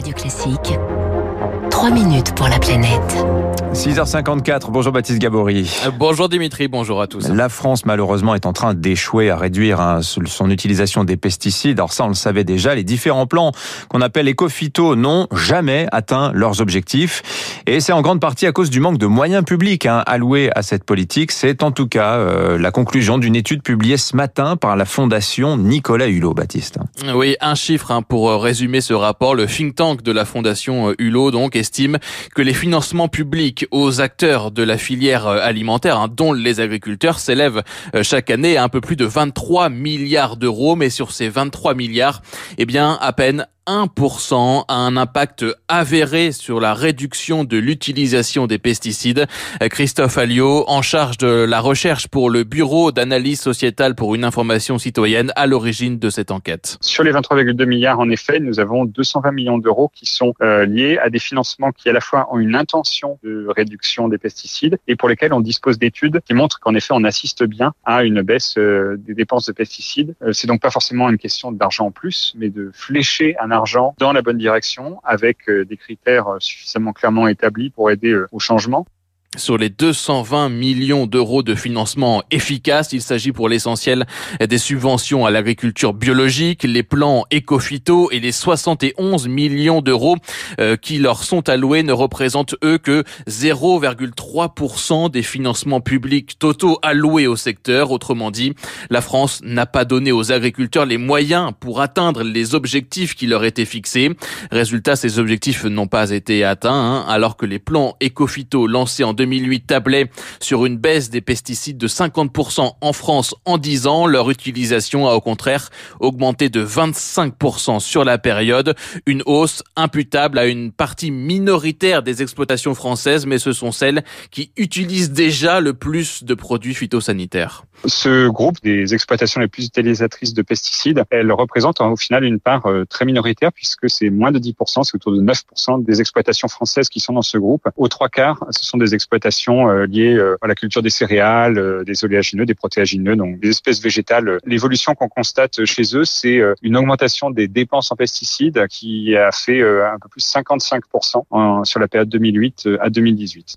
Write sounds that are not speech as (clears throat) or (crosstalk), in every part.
Radio Classique. 3 minutes pour la planète. 6h54, bonjour Baptiste Gabory. Euh, bonjour Dimitri, bonjour à tous. La France malheureusement est en train d'échouer à réduire hein, son utilisation des pesticides. Alors ça on le savait déjà, les différents plans qu'on appelle éco-phyto n'ont jamais atteint leurs objectifs. Et c'est en grande partie à cause du manque de moyens publics hein, alloués à cette politique. C'est en tout cas euh, la conclusion d'une étude publiée ce matin par la fondation Nicolas Hulot, Baptiste. Oui, un chiffre hein, pour euh, résumer ce rapport. Le think tank de la fondation Hulot donc estime que les financements publics aux acteurs de la filière euh, alimentaire, hein, dont les agriculteurs, s'élèvent euh, chaque année à un peu plus de 23 milliards d'euros. Mais sur ces 23 milliards, eh bien, à peine 1% a un impact avéré sur la réduction de l'utilisation des pesticides. Christophe Alliot, en charge de la recherche pour le Bureau d'analyse sociétale pour une information citoyenne, à l'origine de cette enquête. Sur les 23,2 milliards, en effet, nous avons 220 millions d'euros qui sont euh, liés à des financements qui à la fois ont une intention de réduction des pesticides et pour lesquels on dispose d'études qui montrent qu'en effet on assiste bien à une baisse euh, des dépenses de pesticides. Euh, c'est donc pas forcément une question d'argent en plus, mais de flécher un argent dans la bonne direction avec euh, des critères euh, suffisamment clairement établis pour aider euh, au changement. Sur les 220 millions d'euros de financement efficace, il s'agit pour l'essentiel des subventions à l'agriculture biologique, les plans éco-phyto et les 71 millions d'euros qui leur sont alloués ne représentent eux que 0,3% des financements publics totaux alloués au secteur. Autrement dit, la France n'a pas donné aux agriculteurs les moyens pour atteindre les objectifs qui leur étaient fixés. Résultat, ces objectifs n'ont pas été atteints, hein, alors que les plans éco-phyto lancés en 2008 tablaient sur une baisse des pesticides de 50% en France en 10 ans. Leur utilisation a au contraire augmenté de 25% sur la période. Une hausse imputable à une partie minoritaire des exploitations françaises, mais ce sont celles qui utilisent déjà le plus de produits phytosanitaires. Ce groupe des exploitations les plus utilisatrices de pesticides, elles représentent au final une part euh, très minoritaire puisque c'est moins de 10%, c'est autour de 9% des exploitations françaises qui sont dans ce groupe. Aux trois quarts, ce sont des exploitations euh, liées euh, à la culture des céréales, des oléagineux, des protéagineux, donc des espèces végétales. L'évolution qu'on constate chez eux, c'est une augmentation des dépenses en pesticides qui a fait un peu plus 55% sur la période 2008 à 2018.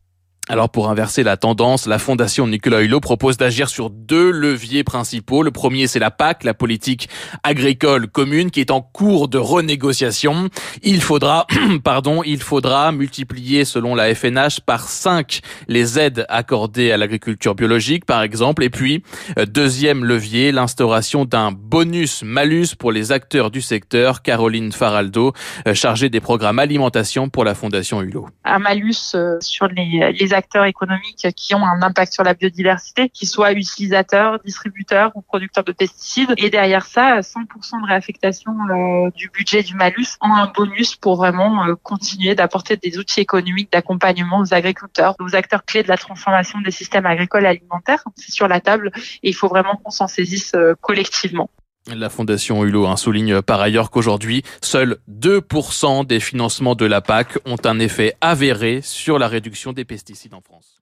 Alors pour inverser la tendance, la Fondation Nicolas Hulot propose d'agir sur deux leviers principaux. Le premier, c'est la PAC, la politique agricole commune, qui est en cours de renégociation. Il faudra, (clears throat) pardon, il faudra multiplier, selon la FNH, par 5 les aides accordées à l'agriculture biologique, par exemple. Et puis, euh, deuxième levier, l'instauration d'un bonus-malus pour les acteurs du secteur. Caroline Faraldo, euh, chargée des programmes alimentation pour la Fondation Hulot. Un malus euh, sur les, acteurs économiques qui ont un impact sur la biodiversité, qu'ils soient utilisateurs, distributeurs ou producteurs de pesticides. Et derrière ça, 100% de réaffectation euh, du budget du malus en un bonus pour vraiment euh, continuer d'apporter des outils économiques d'accompagnement aux agriculteurs, aux acteurs clés de la transformation des systèmes agricoles et alimentaires. C'est sur la table et il faut vraiment qu'on s'en saisisse euh, collectivement. La Fondation Hulot souligne par ailleurs qu'aujourd'hui, seuls 2% des financements de la PAC ont un effet avéré sur la réduction des pesticides en France.